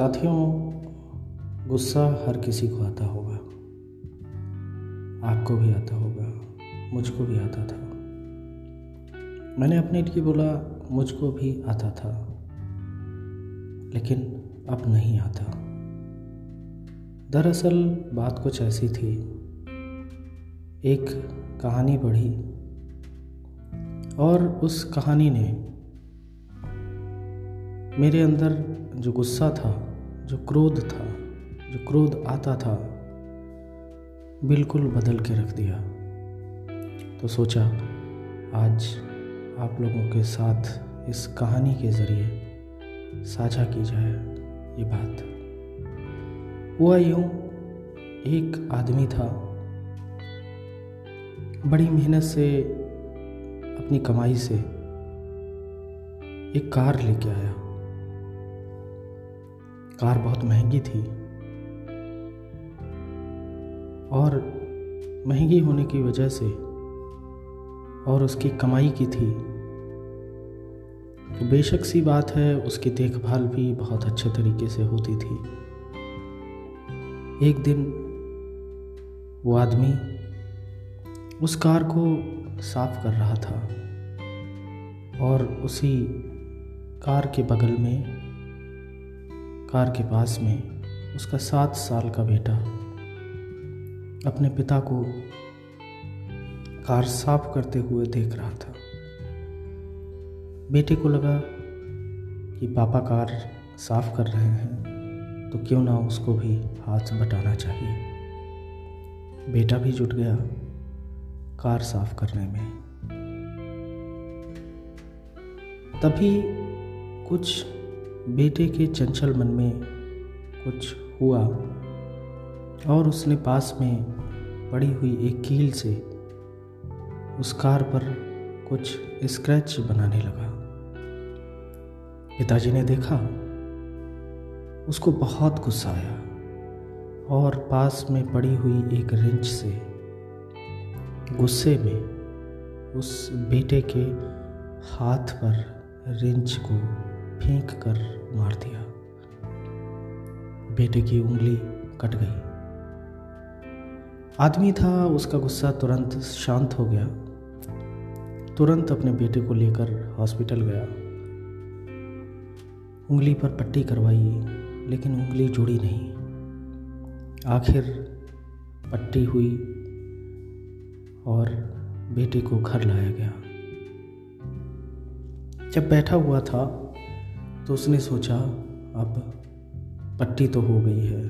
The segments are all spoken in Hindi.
साथियों, गुस्सा हर किसी को आता होगा। आपको भी आता होगा, मुझको भी आता था। मैंने अपने लिए बोला, मुझको भी आता था। लेकिन अब नहीं आता। दरअसल बात कुछ ऐसी थी। एक कहानी पढ़ी और उस कहानी ने मेरे अंदर जो गुस्सा था जो क्रोध था, जो क्रोध आता था, बिल्कुल बदल के रख दिया। तो सोचा, आज आप लोगों के साथ इस कहानी के ज़रिए साझा की जाए ये बात। हुआ यूँ, एक आदमी था। बड़ी मेहनत से, अपनी कमाई से, एक कार लेके आया। कार बहुत महँगी थी। और महँगी होने की वजह से और उसकी कमाई की थी। तो बेशक सी बात है, उसकी देखभाल भी बहुत अच्छे तरीके से होती थी। एक दिन वो आदमी उस कार को साफ़ कर रहा था और उसी कार के बगल में कार के पास में उसका सात साल का बेटा। अपने पिता को कार साफ़ करते हुए देख रहा था। बेटे को लगा कि पापा कार साफ़ कर रहे हैं तो क्यों ना उसको भी हाथ बटाना चाहिए। बेटा भी जुट गया कार साफ़ करने में। तभी कुछ बेटे के चंचल मन में कुछ हुआ और उसने पास में पड़ी हुई एक कील से उस कार पर कुछ स्क्रैच बनाने लगा। पिताजी ने देखा, उसको बहुत गुस्सा आया और पास में पड़ी हुई एक रिंच से गुस्से में उस बेटे के हाथ पर रिंच को फेंक कर मार दिया। बेटे की उंगली कट गई। आदमी था, उसका गुस्सा तुरंत शांत हो गया। तुरंत अपने बेटे को लेकर हॉस्पिटल गया। उंगली पर पट्टी करवाई, लेकिन उंगली जुड़ी नहीं। आखिर पट्टी हुई और बेटे को घर लाया गया। जब बैठा हुआ था तो उसने सोचा, अब पट्टी तो हो गई है।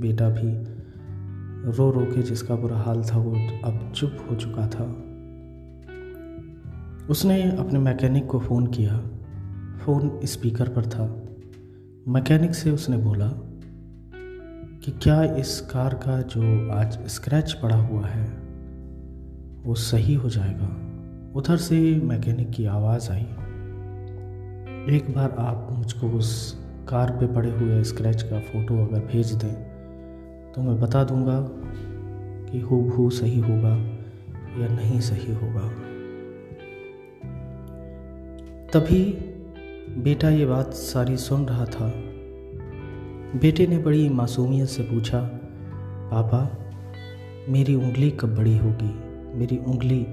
बेटा भी रो रो के जिसका बुरा हाल था, वो अब चुप हो चुका था। उसने अपने मैकेनिक को फ़ोन किया। फ़ोन स्पीकर पर था। मैकेनिक से उसने बोला कि क्या इस कार का जो आज स्क्रैच पड़ा हुआ है, वो सही हो जाएगा? उधर से मैकेनिक की आवाज़ आई। एक बार आप मुझको उस कार पे पड़े हुए स्क्रैच का फ़ोटो अगर भेज दें तो मैं बता दूँगा कि हु सही होगा या नहीं सही होगा। तभी बेटा ये बात सारी सुन रहा था। बेटे ने बड़ी मासूमियत से पूछा, पापा, मेरी उंगली कब बड़ी होगी? मेरी उंगली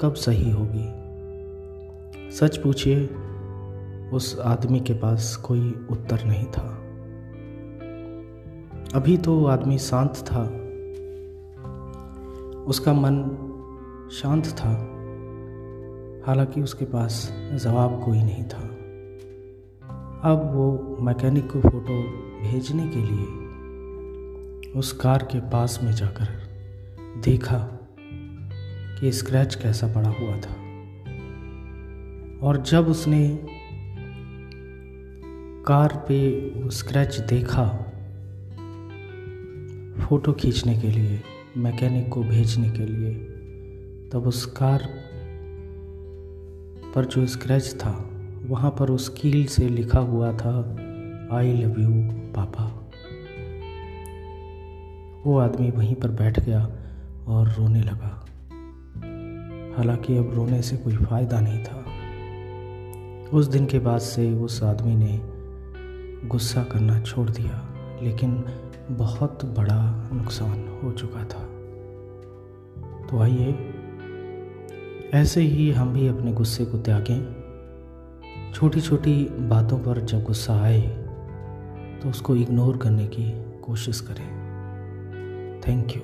कब सही होगी? सच पूछिए उस आदमी के पास कोई उत्तर नहीं था। अभी तो आदमी शांत था। उसका मन शांत था। हालाँकि उसके पास जवाब कोई नहीं था। अब वो मैकेनिक को फ़ोटो भेजने के लिए उस कार के पास में जाकर देखा कि स्क्रैच कैसा पड़ा हुआ था। और जब उसने कार पे स्क्रैच देखा फ़ोटो खींचने के लिए मैकेनिक को भेजने के लिए, तब उस कार पर जो स्क्रैच था, वहाँ पर उस कील से लिखा हुआ था आई लव यू पापा. वो आदमी वहीं पर बैठ गया और रोने लगा। हालाँकि अब रोने से कोई फ़ायदा नहीं था। उस दिन के बाद से उस आदमी ने गुस्सा करना छोड़ दिया, लेकिन बहुत बड़ा नुकसान हो चुका था। तो आइए, ऐसे ही हम भी अपने गुस्से को त्यागें। छोटी छोटी बातों पर जब गुस्सा आए तो उसको इग्नोर करने की कोशिश करें। Thank you